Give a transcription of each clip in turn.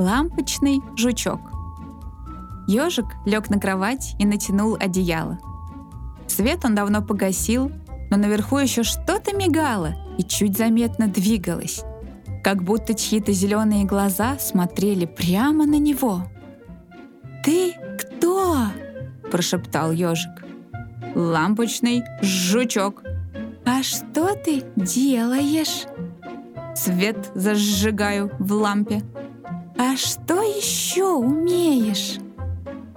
Лампочный жучок. Ежик лег на кровать и натянул одеяло. Свет он давно погасил, но наверху еще что-то мигало и чуть заметно двигалось, как будто чьи-то зеленые глаза смотрели прямо на него. «Ты кто?» – прошептал ежик. «Лампочный жучок». «А что ты делаешь?» «Свет зажигаю в лампе». «А что еще умеешь?»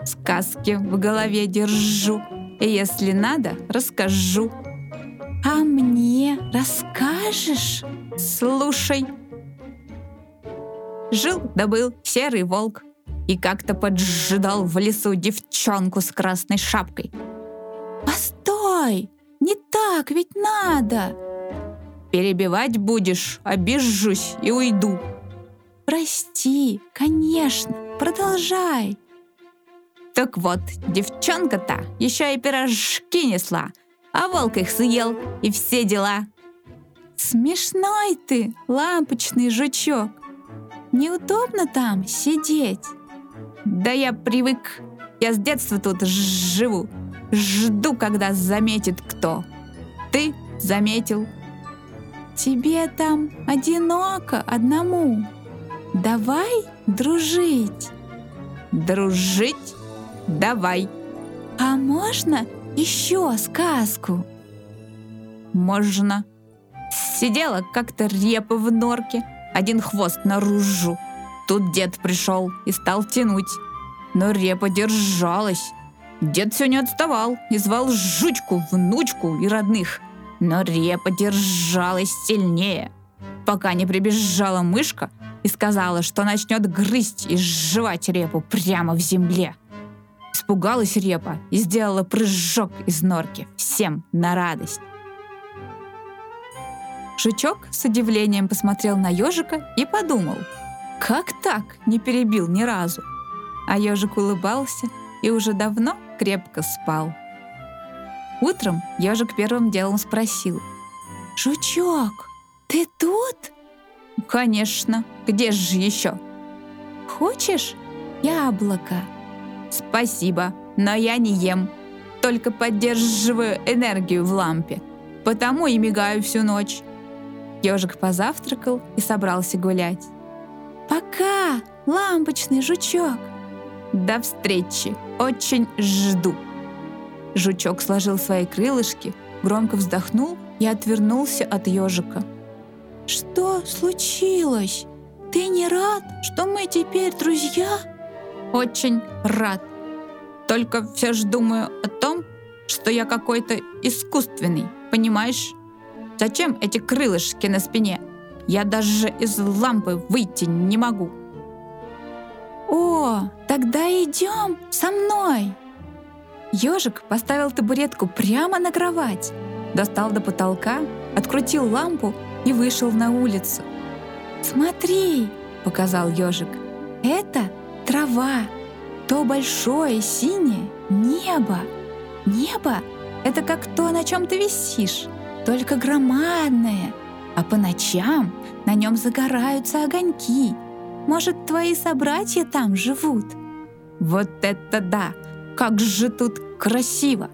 «Сказки в голове держу, и если надо, расскажу». «А мне расскажешь?» «Слушай». Жил да был серый волк и как-то поджидал в лесу девчонку с красной шапкой. «Постой! Не так ведь надо!» «Перебивать будешь, обижусь и уйду». «Прости, конечно, продолжай». Так вот, девчонка-то еще и пирожки несла, а волк их съел, и все дела. Смешной ты, лампочный жучок. Неудобно там сидеть. Да я привык. Я с детства тут живу. Жду, когда заметит кто. Ты заметил. Тебе там одиноко одному. Давай дружить. Дружить? Давай. А можно еще сказку? Можно. Сидела как-то репа в норке, один хвост наружу. Тут дед пришел и стал тянуть. Но репа держалась. Дед все не отставал и звал жучку, внучку и родных. Но репа держалась сильнее, пока не прибежала мышка и сказала, что начнет грызть и сживать репу прямо в земле. Испугалась репа и сделала прыжок из норки всем на радость. Жучок с удивлением посмотрел на ежика и подумал, как так не перебил ни разу? А ежик улыбался и уже давно крепко спал. Утром ежик первым делом спросил. «Жучок, ты тут?» «Конечно, где же еще?» «Хочешь яблоко?» «Спасибо, но я не ем, только поддерживаю энергию в лампе, потому и мигаю всю ночь». Ежик позавтракал и собрался гулять. «Пока, лампочный жучок!» «До встречи! Очень жду!» Жучок сложил свои крылышки, громко вздохнул и отвернулся от ежика. «Что случилось? Ты не рад, что мы теперь друзья?» «Очень рад. Только все же думаю о том, что я какой-то искусственный, понимаешь? Зачем эти крылышки на спине? Я даже из лампы выйти не могу». «О, тогда идем со мной!» Ежик поставил табуретку прямо на кровать, достал до потолка, открутил лампу и вышел на улицу. «Смотри!» — показал ежик. «Это трава, то большое синее небо. Небо — это как то, на чем ты висишь, только громадное, а по ночам на нем загораются огоньки. Может, твои собратья там живут?» «Вот это да! Как же тут красиво!»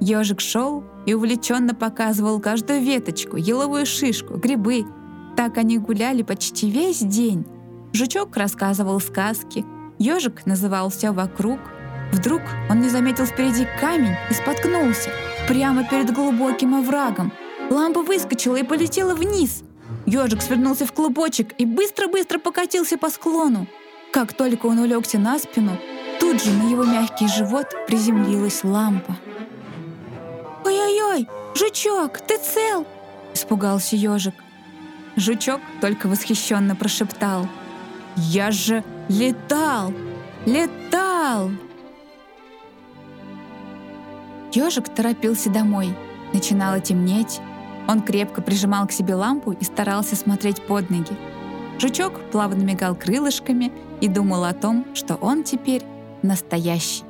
Ежик шел и увлеченно показывал каждую веточку, еловую шишку, грибы. Так они гуляли почти весь день. Жучок рассказывал сказки, ежик называл все вокруг. Вдруг он не заметил впереди камень и споткнулся прямо перед глубоким оврагом. Лампа выскочила и полетела вниз. Ежик свернулся в клубочек и быстро-быстро покатился по склону. Как только он улегся на спину, тут же на его мягкий живот приземлилась лампа. «Ой-ой-ой, жучок, ты цел?» – испугался ежик. Жучок только восхищенно прошептал. «Я же летал! Летал!» Ежик торопился домой. Начинало темнеть. Он крепко прижимал к себе лампу и старался смотреть под ноги. Жучок плавно мигал крылышками и думал о том, что он теперь настоящий.